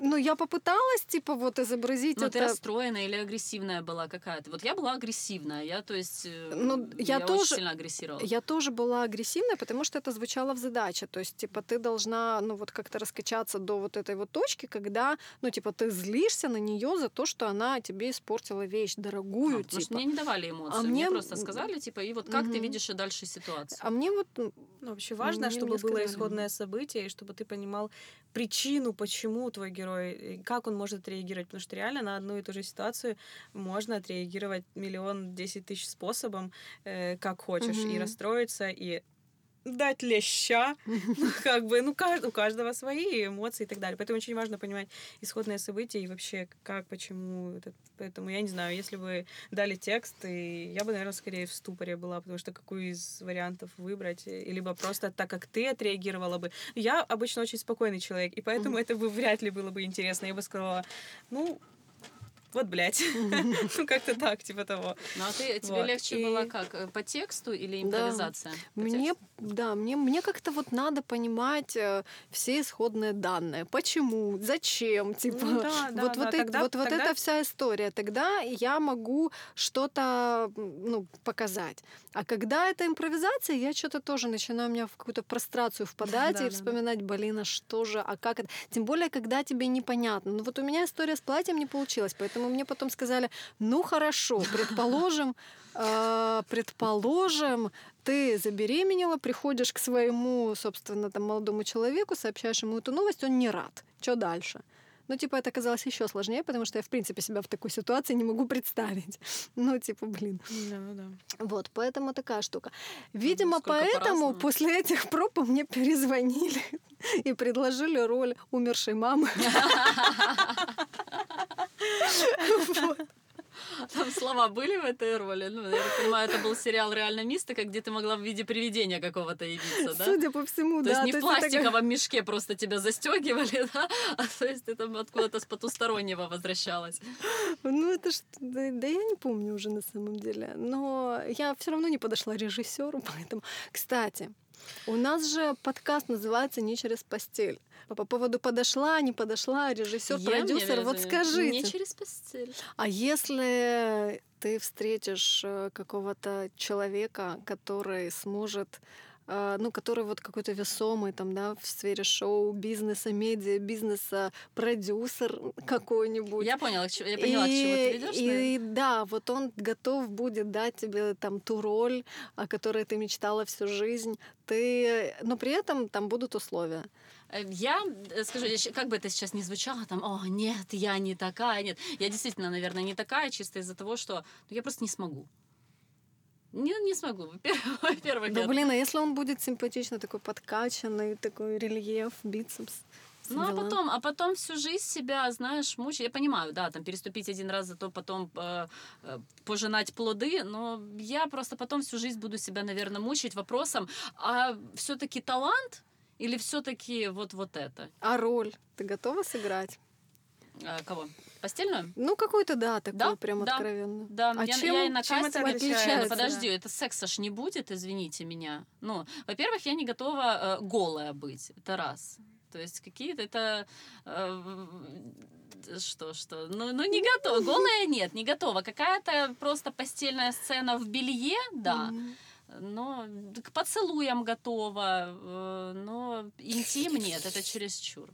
ну, я попыталась, типа, вот изобразить Ну, это. ты расстроенная или агрессивная была какая-то? Вот я была агрессивная, я, то есть, э, Ну, я очень тоже- сильно агрессировала. Я тоже была агрессивной, потому что это звучало в задаче. То есть, типа, ты должна, ну, вот как-то раскачаться до вот этой вот точки, когда, ну, типа, ты злишься на нее за то, что она тебе испортила вещь дорогую, А, потому что типа. мне не давали эмоции, А мне мне- просто сказали, типа, и вот как ты Мгм. видишь и дальше ситуацию? А мне вот, Ну, вообще важно, Мне- чтобы мне было сказали. исходное событие, и чтобы ты понимал причину, почему твой герой, и как он может отреагировать. Потому что реально на одну и ту же ситуацию можно отреагировать миллион десять тысяч способом, э, как хочешь, и Мгм. расстроиться, и дать леща, как бы, ну, у каждого свои эмоции и так далее. Поэтому очень важно понимать исходное событие и вообще как, почему. это. Поэтому я не знаю, если бы дали текст, и я бы, наверное, скорее в ступоре была, потому что какую из вариантов выбрать, и либо просто так, как ты отреагировала бы. Я обычно очень спокойный человек, и поэтому это бы вряд ли было бы интересно. Я бы сказала, ну, вот, блядь. Ну, как-то так, типа того. Ну, а ты, тебе Вот, легче и- было как, э, по тексту или импровизация? Мне, тексту? да, мне, мне как-то вот надо понимать э, все исходные данные. Почему, зачем, типа. Ну да, да, вот, да, вот, тогда- вот, вот эта вся история. Тогда я могу что-то ну, показать. А когда это импровизация, я что-то тоже начинаю у меня в какую-то прострацию впадать Да, и да. вспоминать, блин, а что же, а как это. Тем более, когда тебе непонятно. Ну вот у меня история с платьем не получилась, поэтому мне потом сказали, ну хорошо, предположим, э, предположим, ты забеременела, приходишь к своему, собственно, там, молодому человеку, сообщаешь ему эту новость, он не рад. Что дальше? Ну, типа, это оказалось еще сложнее, потому что я, в принципе, себя в такой ситуации не могу представить. Ну, типа, блин. Да, да. Вот, поэтому такая штука. Видимо, сколько поэтому по-разному. после этих проб мне перезвонили и предложили роль умершей мамы. Там слова были в этой роли? Ну, я так понимаю, это был сериал «Реально мистика», где ты могла в виде привидения какого-то явиться, да? Судя по всему, То да. есть не в пластиковом мешке просто тебя застегивали, да? А то есть ты там откуда-то с потустороннего возвращалась. Ну, это ж... Да, да я не помню уже на самом деле. Но я все равно не подошла режиссеру, поэтому... Кстати, у нас же подкаст называется «Не через постель». По поводу подошла, не подошла, режиссер, продюсер, вот скажите. Не через постель. А если ты встретишь э, какого-то человека, который сможет ну, который вот какой-то весомый там, да, в сфере шоу, бизнеса, медиа, бизнеса, продюсер какой-нибудь. Я поняла, я поняла, к чему ты ведешь. И да, вот он готов будет дать тебе там ту роль, о которой ты мечтала всю жизнь. Ты, но при этом там будут условия. Э, Я э, скажу, как бы это сейчас не звучало, там, о, нет, я не такая, нет. Я действительно, наверное, не такая, чисто из-за того, что ну, я просто не смогу. Не, не смогу. Во-первых, Да блин, а если он будет симпатично такой подкачанный, такой рельеф, бицепс? Ну, а дела? потом, а потом всю жизнь себя, знаешь, мучить. Я понимаю, да, там переступить один раз, зато потом э, э, пожинать плоды, но я просто потом всю жизнь буду себя, наверное, мучить вопросом, а все-таки талант или все-таки вот вот это? А роль ты готова сыграть? А, кого? Постельную? Ну, какой-то, да, такой Да, прям да, откровенно. Да, А я, чем- я и на чем это отличается? Ну, подожди, это секса ж не будет, извините меня. Ну, во-первых, я не готова э, голая быть, это раз. То есть какие-то это... э, что, что? Ну, ну, не готова. Голая нет, не готова. Какая-то просто постельная сцена в белье, да. Но к поцелуям готова, э, но интим нет, это чересчур.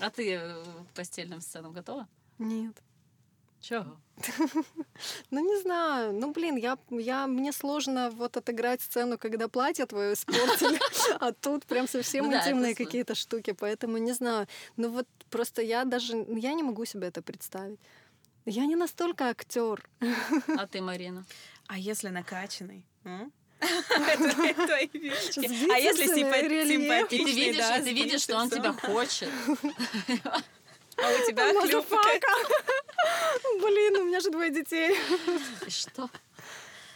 А ты э, к постельным сценам готова? Нет. Чего? Ну, не знаю. Ну, блин, я, я, мне сложно вот отыграть сцену, когда платье твое испортили, а тут прям совсем Ну интимные какие-то штуки, поэтому не знаю. Ну, вот просто я даже, я не могу себе это представить. Я не настолько актер. А ты, Марина? А если накачанный? м? А если симпатичный, видишь, да, ты с видишь, что он тебя хочет. А у тебя. Motherfucker. Блин, у меня же двое детей. И что?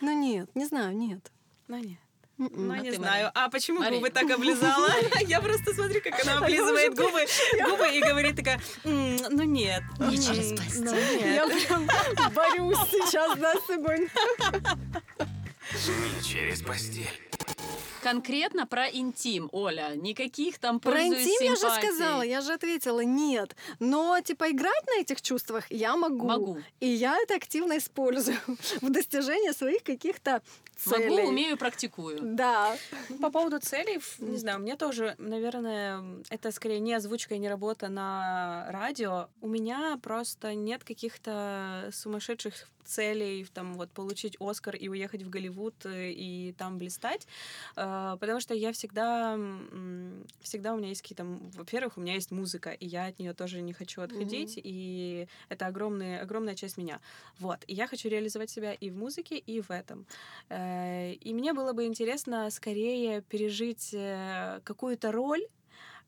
Ну, нет, не знаю, нет. Ну нет. М-м. Ну, А не знаю. А почему Марина. губы так облизала? Я просто смотрю, как она облизывает губы, губы и говорит такая, «М, ну нет. Не через ну постель. Я нет». прям борюсь сейчас, да, с собой. Не через постель. Конкретно про интим, Оля. Никаких там Про пользуюсь интим я же симпатией. сказала, я же ответила нет. Но, типа, играть на этих чувствах я могу. Могу. И я это активно использую в достижении своих каких-то целей. Могу, умею, практикую. Да. По поводу целей, не знаю, мне тоже, наверное, это скорее не озвучка и не работа на радио. У меня просто нет каких-то сумасшедших целей, там, вот, получить Оскар и уехать в Голливуд э, и там блистать, Э, потому что я всегда, всегда у меня есть какие-то, во-первых, у меня есть музыка, и я от нее тоже не хочу отходить, и это огромная, огромная часть меня. Вот, и я хочу реализовать себя и в музыке, и в этом. Э, И мне было бы интересно скорее пережить э, какую-то роль,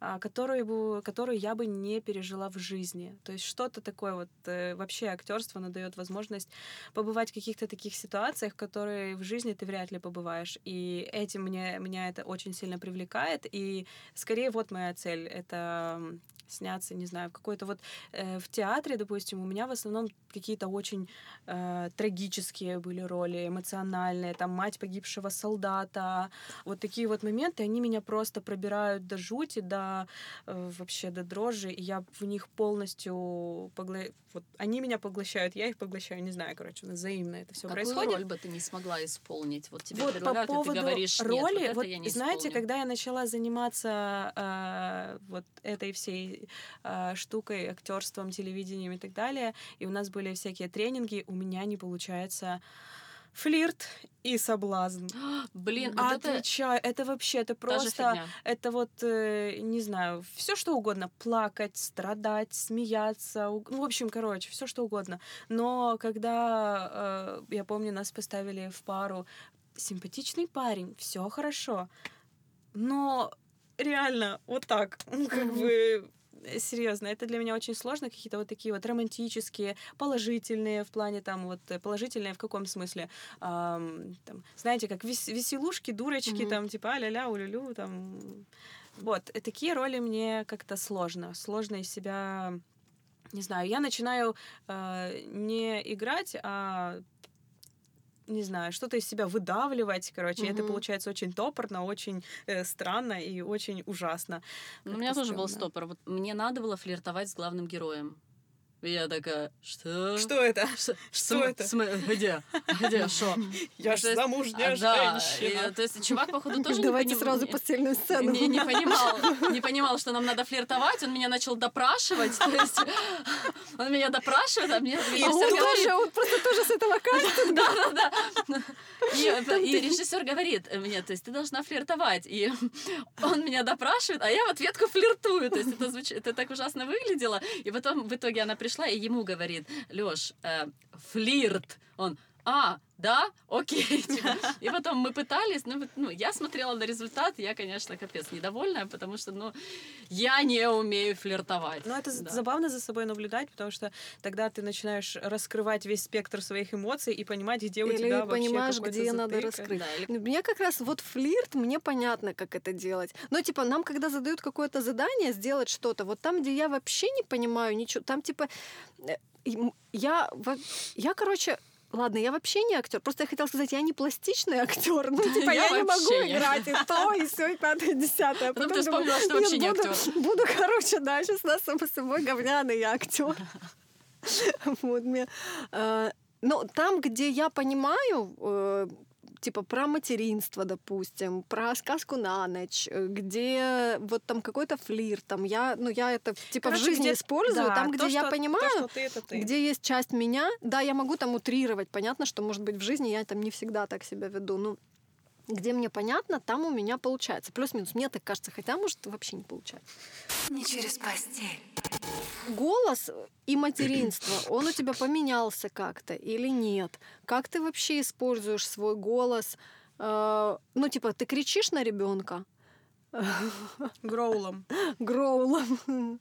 а, которую, бы, которую я бы не пережила в жизни. То есть что-то такое вот э, вообще актерство оно дает возможность побывать в каких-то таких ситуациях, которые в жизни ты вряд ли побываешь. И этим мне, меня это очень сильно привлекает. И скорее вот моя цель — это сняться, не знаю, в какой-то вот э, в театре, допустим, у меня в основном какие-то очень э, трагические были роли, эмоциональные, там мать погибшего солдата, вот такие вот моменты, они меня просто пробирают до жути, до э, вообще до дрожи, и я в них полностью погла... вот они меня поглощают, я их поглощаю, не знаю, короче, взаимно это все Какую происходит. роль бы ты не смогла исполнить? Вот тебе Вот по и поводу ты говоришь, нет, роли, вот это вот я не знаете, исполню». когда я начала заниматься э, вот этой всей э, штукой, актерством, телевидением и так далее, и у нас были всякие тренинги, у меня не получается флирт и соблазн. Блин, вот это Отвечаю, это вообще, это та же просто, это вот, э, не знаю, все что угодно, плакать, страдать, смеяться, у- ну, в общем, короче, все что угодно. Но когда, э, я помню, нас поставили в пару, симпатичный парень, все хорошо, но реально вот так, ну, как бы серьезно, это для меня очень сложно, какие-то вот такие вот романтические, положительные в плане там вот э, положительные в каком смысле, Ам, там, знаете, как вес- веселушки, дурочки, Мгм. там типа а-ля-ля, улю там, вот э, такие роли мне как-то сложно, сложно из себя, не знаю, я начинаю э, не играть, а не знаю, что-то из себя выдавливать, короче, и это получается очень топорно, очень э, странно и очень ужасно. Ну, у меня тоже был стрёмно. стопор. Вот мне надо было флиртовать с главным героем. И я такая, что? Что это? Что, Что это? см- Где? Где? Что? Я Ну, ж то есть, замужняя а, женщина. то есть чувак, походу, тоже не Давайте сразу постельную сцену. не, не понимал, не понимал, что нам надо флиртовать, он меня начал допрашивать, то есть он меня допрашивает, а мне А режиссер он говорит, тоже, он просто тоже с этого кайфа. да, да, да. И, и режиссер говорит мне, то есть ты должна флиртовать. И он меня допрашивает, а я в ответку флиртую. То есть это, звуч- это так ужасно выглядело. И потом в итоге она пришла и ему говорит, Лёш, э, флирт. Он, а, да, окей. типа. И потом мы пытались, ну, ну, я смотрела на результат, я, конечно, капец недовольная, потому что, ну, я не умею флиртовать. Но это Да. забавно за собой наблюдать, потому что тогда ты начинаешь раскрывать весь спектр своих эмоций и понимать, где у Или тебя вообще понимаешь, где надо затык. раскрыть. Да, или Ну, Мне как раз вот флирт, мне понятно, как это делать. Но, типа, нам, когда задают какое-то задание сделать что-то, вот там, где я вообще не понимаю ничего, там, типа, э, я, я, короче, Ладно, я вообще не актер. Просто я хотела сказать, я не пластичный актер. Ну, типа, Я я, не могу не. играть и то, и все, и пятое, и десятое. Потом Потом ты вспомнила, что «Нет, вообще не буду, актер. Буду, короче, да, сейчас на само собой говняный я актер. Вот мне. э, Ну, там, где я понимаю, э, типа про материнство, допустим, про сказку на ночь, э, где вот там какой-то флирт, там я, ну я это типа Короче, в жизни где- использую, да, там, где то, я что- понимаю, то, что ты, это ты. где есть часть меня, да, я могу там утрировать, понятно, что, может быть, в жизни я там не всегда так себя веду, ну, где мне понятно, там у меня получается. Плюс-минус, мне так кажется, хотя, может, вообще не получается. Не через постель. Голос и материнство, он у тебя поменялся как-то или нет? Как ты вообще используешь свой голос? Э, Ну, типа, ты кричишь на ребенка Гроулом. гроулом,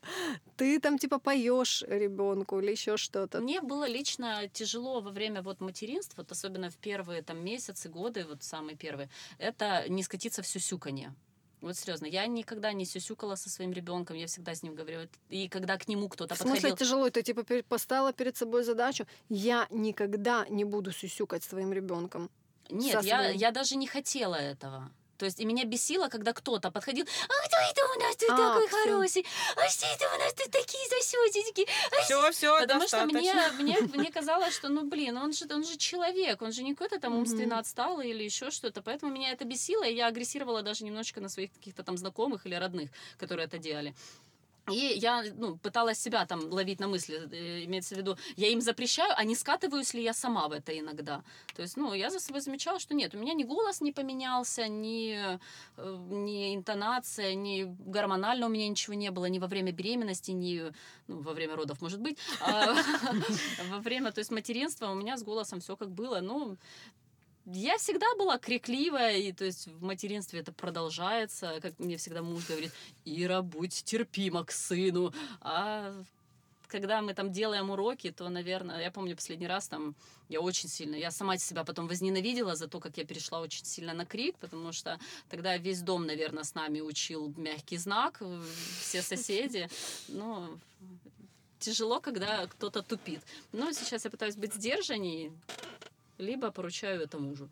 ты там типа поешь ребенку или еще что-то. Мне было лично тяжело во время вот материнства, вот особенно в первые там месяцы, годы, вот самые первые, это не скатиться в сюсюканье. Вот серьезно, я никогда не сюсюкала со своим ребенком, я всегда с ним говорила. И когда к нему кто-то В смысле подходил, тяжело? Ты типа поставила перед собой задачу, я никогда не буду сюсюкать своим ребенком. Нет, я, своим. я даже не хотела этого. То есть и меня бесило, когда кто-то подходил, а кто это у нас тут А, такой всё. хороший? А что это у нас тут такие засёсечки? А Все, все, Потому что мне, мне, мне казалось, что, ну, блин, он же, он же человек, он же не какой-то там умственно отсталый или еще что-то. Поэтому меня это бесило, и я агрессировала даже немножечко на своих каких-то там знакомых или родных, которые это делали. И я ну, пыталась себя там ловить на мысли, э, имеется в виду, я им запрещаю, а не скатываюсь ли я сама в это иногда. То есть, ну, я за собой замечала, что нет, у меня ни голос не поменялся, ни, э, ни интонация, ни гормонально у меня ничего не было, ни во время беременности, ни ну, во время родов, может быть, а во время, то есть, материнства у меня с голосом все как было, ну, я всегда была крикливая, и то есть в материнстве это продолжается, как мне всегда муж говорит, Ира, будь терпима к сыну, а когда мы там делаем уроки, то, наверное, я помню последний раз там я очень сильно, я сама себя потом возненавидела за то, как я перешла очень сильно на крик, потому что тогда весь дом, наверное, с нами учил мягкий знак, э, все соседи, ну, тяжело, когда кто-то тупит. Но сейчас я пытаюсь быть сдержанней, либо поручаю это мужу.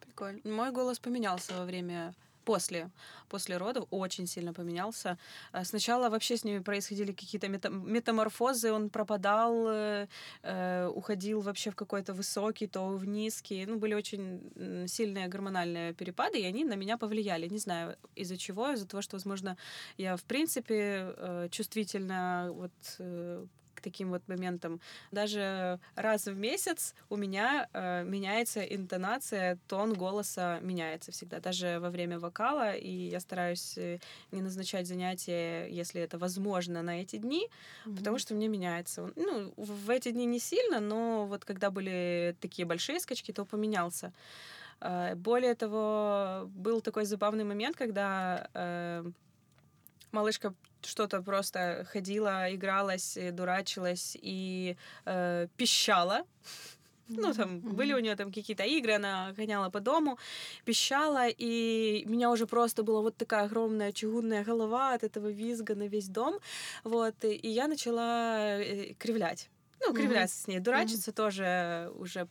Прикольно. Мой голос поменялся во время после, после родов очень сильно поменялся. А Сначала вообще с ними происходили какие-то мета- метаморфозы, он пропадал, э, э, уходил вообще в какой-то высокий, то в низкий. Ну, были очень сильные гормональные перепады, и они на меня повлияли. Не знаю, из-за чего, из-за того, что, возможно, я, в принципе, э, чувствительна вот э, таким вот моментам. Даже раз в месяц у меня э, меняется интонация, тон голоса меняется всегда, даже во время вокала, и я стараюсь э, не назначать занятия, если это возможно, на эти дни, потому что мне меняется. Ну, в в эти дни не сильно, но вот когда были такие большие скачки, то поменялся. Э, Более того, был такой забавный момент, когда э, малышка что-то просто ходила, игралась, э, дурачилась и э, пищала. Ну, там были у нее там какие-то игры, она гоняла по дому, пищала, и у меня уже просто была вот такая огромная чугунная голова от этого визга на весь дом. Вот, и я начала э, кривлять. Ну, кривляться с ней. Дурачиться тоже уже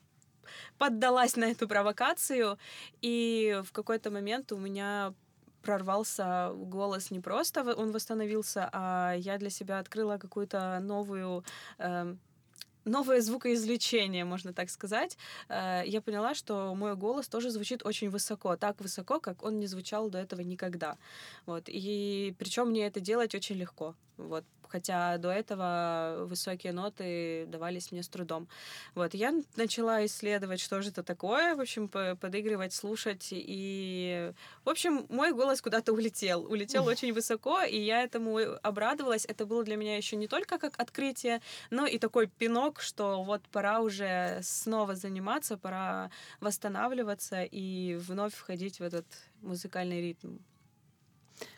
поддалась на эту провокацию, и в какой-то момент у меня прорвался голос не просто он восстановился, а я для себя открыла какую-то новую эм, новое звукоизвлечение, можно так сказать. Э, Я поняла, что мой голос тоже звучит очень высоко, так высоко, как он не звучал до этого никогда. Вот. И причем мне это делать очень легко. Вот. Хотя до этого высокие ноты давались мне с трудом. Вот. Я начала исследовать, что же это такое, в общем, по- подыгрывать, слушать. И, в общем, мой голос куда-то улетел. Улетел очень высоко, и я этому обрадовалась. Это было для меня еще не только как открытие, но и такой пинок, что вот пора уже снова заниматься, пора восстанавливаться и вновь входить в этот музыкальный ритм.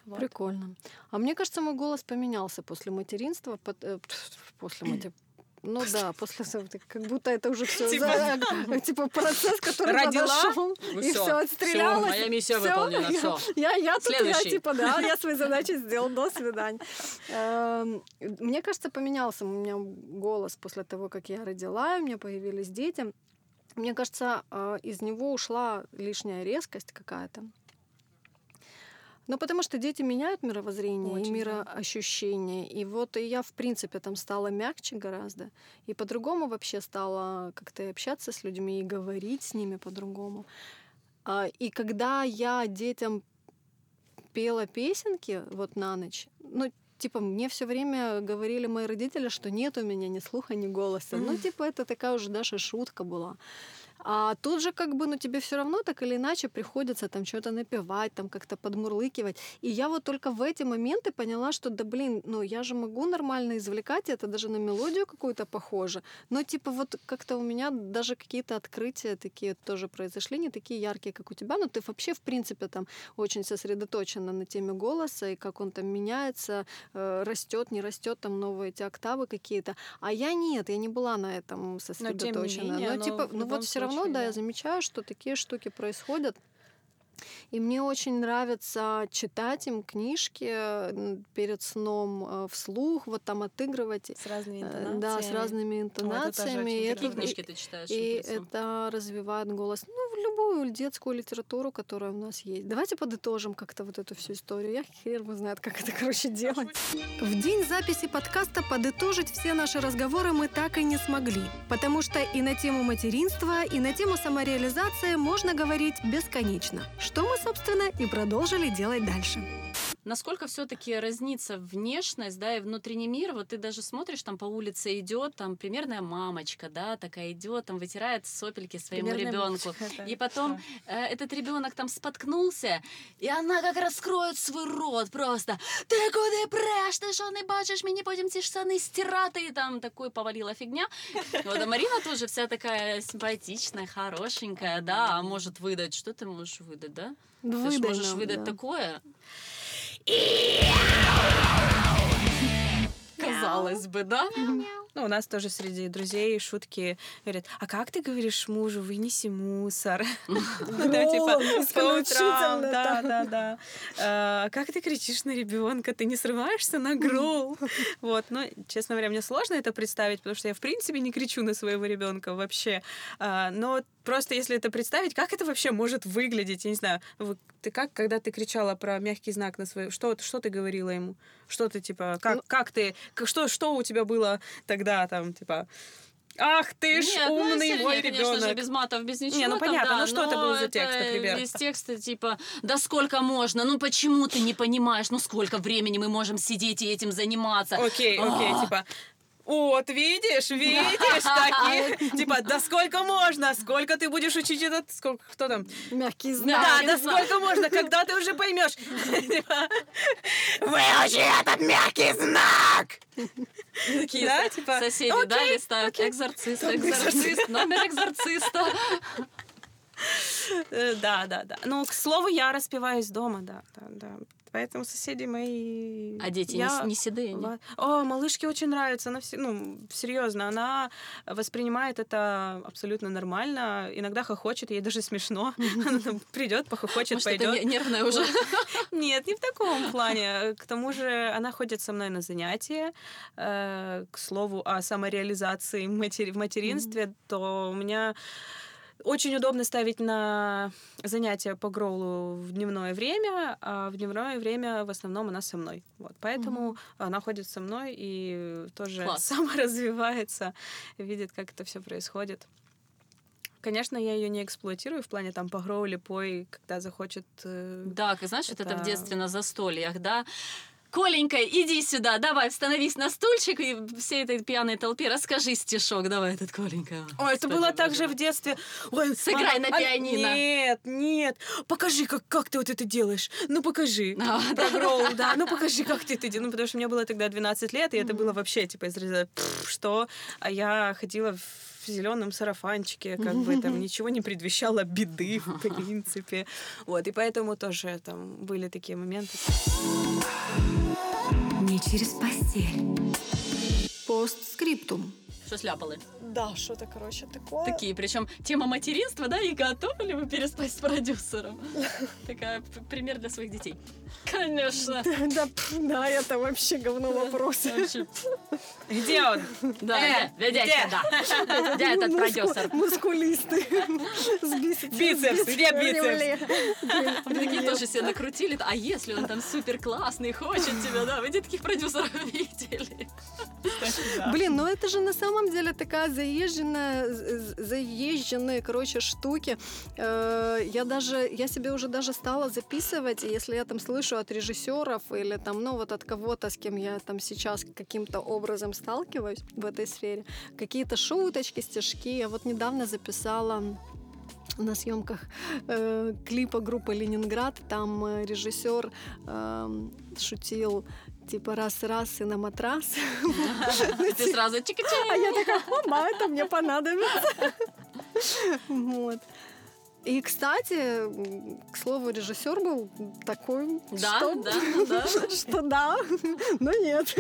Вот. Прикольно. А мне кажется, мой голос поменялся после материнства. пот- э, После материнства. Ну да, после с- это как будто это уже все Типа- типа процесс, который Родила? подошел Ну и всё, все отстрелялось. всё, моя миссия Всё, выполнена, я- всё. Я, я тут, я типа, да, я свои задачи сделал, до свидания. Эм, Мне кажется, поменялся у меня голос после того, как я родила, у меня появились дети. Мне кажется, э, из него ушла лишняя резкость какая-то. Ну, потому что дети меняют мировоззрение Очень, и да. мироощущение. И вот и я, в принципе, там стала мягче гораздо. И по-другому вообще стала как-то общаться с людьми и говорить с ними по-другому. А, И когда я детям пела песенки вот на ночь, ну, типа, мне все время говорили мои родители, что нет у меня ни слуха, ни голоса. Ну, типа, это такая уже даже шутка была. А тут же как бы, ну, тебе все равно так или иначе приходится там что-то напевать, там как-то подмурлыкивать. И я вот только в эти моменты поняла, что, да блин, ну, я же могу нормально извлекать, это даже на мелодию какую-то похоже. Но типа вот как-то у меня даже какие-то открытия такие тоже произошли, не такие яркие, как у тебя, но ты вообще, в принципе, там очень сосредоточена на теме голоса и как он там меняется, э, растет, не растет, там новые эти октавы какие-то. А я нет, я не была на этом сосредоточена. менее, но типа, ну вот все равно, случае, да, да. я замечаю, что такие штуки происходят. И мне очень нравится читать им книжки м, перед сном э, вслух, вот там отыгрывать. С разными э, интонациями. Да, с разными интонациями. и интересно. Какие это- книжки ты читаешь? и это развивает голос. Ну, в любую детскую литературу, которая у нас есть. Давайте подытожим как-то вот эту всю историю. Я хер его знает, как это, короче, делать. В день записи подкаста подытожить все наши разговоры мы так и не смогли. Потому что и на тему материнства, и на тему самореализации можно говорить бесконечно. Что мы, собственно, и продолжили делать дальше Насколько все-таки разнится внешность, да, и внутренний мир. Вот ты даже смотришь, там по улице идет, там примерная мамочка, да, такая идет, там вытирает сопельки своему Примерная ребенку. мамочка, это И потом да. э, этот ребенок там споткнулся, и она как раскроет свой рот просто. Ти куди преш? Ти що не бачиш? Мені потім ці штани стирати. І там такой повалила фигня. Вот, а Марина тоже вся такая симпатичная, хорошенькая, да, а может выдать. Что ты можешь выдать, да? Ты ж можешь нам, выдать да. такое. Казалось бы, да? Ну, у нас тоже среди друзей шутки говорят, а как ты говоришь мужу, вынеси мусор? Да, типа, по утрам, да, да, да. Как ты кричишь на ребенка, ты не срываешься на грол? Вот, ну, честно говоря, мне сложно это представить, потому что я, в принципе, не кричу на своего ребенка вообще. А, Но просто если это представить, как это вообще может выглядеть, я не знаю, ты как, когда ты кричала про мягкий знак на свою, что, что ты говорила ему? Что ты, типа, как, Ну- как ты, что, что у тебя было тогда, там, типа, ах ты ж Нет, ну, умный Сергей, мой конечно же, ребенок. без матов, без ничего. Не, ну там, понятно, да, ну что это был за текст, например? Из текста типа, да сколько можно, ну почему ты не понимаешь, ну сколько времени мы можем сидеть и этим заниматься. Окей, окей, типа, вот, видишь, видишь, такие, типа, да сколько можно, сколько ты будешь учить этот, сколько, кто там? Мягкий Да, знак. да сколько можно, когда ты уже поймешь. Типа, Выучи этот мягкий знак! Такие Да, типа, соседи, да, листают экзорцист, экзорцист, номер экзорциста. Э, Да, да, да. Ну, к слову, я распеваюсь дома, да, да, да. Поэтому соседи мои... А дети Я- не, не седые, не? О, малышке очень нравится. Она все, ну, серьезно, она воспринимает это абсолютно нормально. Иногда хохочет, ей даже смешно. Она там придет, похохочет, Может, пойдет. не- нервная уже? Нет, не в таком плане. К тому же она ходит со мной на занятия. Э, К слову о самореализации в материнстве, то у меня очень удобно ставить на занятия по гроулу в дневное время, а в дневное время в основном она со мной. Вот, поэтому она ходит со мной и тоже Класс. саморазвивается, видит, как это все происходит. Конечно, я ее не эксплуатирую в плане там по гроуле, пой, когда захочет э, Да, как знаешь, вот это в Это- детстве на застольях, да? Коленька, иди сюда, давай, становись на стульчик и всей этой пьяной толпе расскажи стишок. Давай этот Коленька. Ой, это было так же в детстве. Ой, Сыграй мама, на а- пианино. Нет, нет. Покажи, как, как ты вот это делаешь. Ну, покажи. А, Про гроул, да. Ну, покажи, как ты это делаешь. Ну, потому что мне было тогда 12 лет, и это было вообще, типа, из разряда, «Пф, что? А я ходила в зеленом сарафанчике, как бы там ничего не предвещало беды, в принципе. Вот, и поэтому тоже там были такие моменты. Не через постель. Постскриптум. Что сляпалы? Да, что-то, короче, такое. Такие, причем тема материнства, да, и готовы ли вы переспать с продюсером? Такая пример для своих детей. Конечно. Да, да, это вообще говно вопрос. Где он? Да, Э, где? Да. Где этот продюсер? Мускулисты. Бицепс- где бицепс? Вы такие тоже себе накрутили. А если он там супер классный, хочет тебя, да? Вы где таких продюсеров видели? Блин, ну это же на самом самом деле такая заезженная, заезженные, короче, штуки. Э, Я даже, я себе уже даже стала записывать, если я там слышу от режиссеров или там, ну вот от кого-то, с кем я там сейчас каким-то образом сталкиваюсь в этой сфере, какие-то шуточки, стишки. Я вот недавно записала на съемках э, клипа группы Ленинград. Там э, режиссер эм, шутил типа раз-раз и на матрас. Ты сразу чика А я такая, мама, это мне понадобится. Вот. И, кстати, к слову, режиссер был такой, Да, что, да, да. что да, но нет.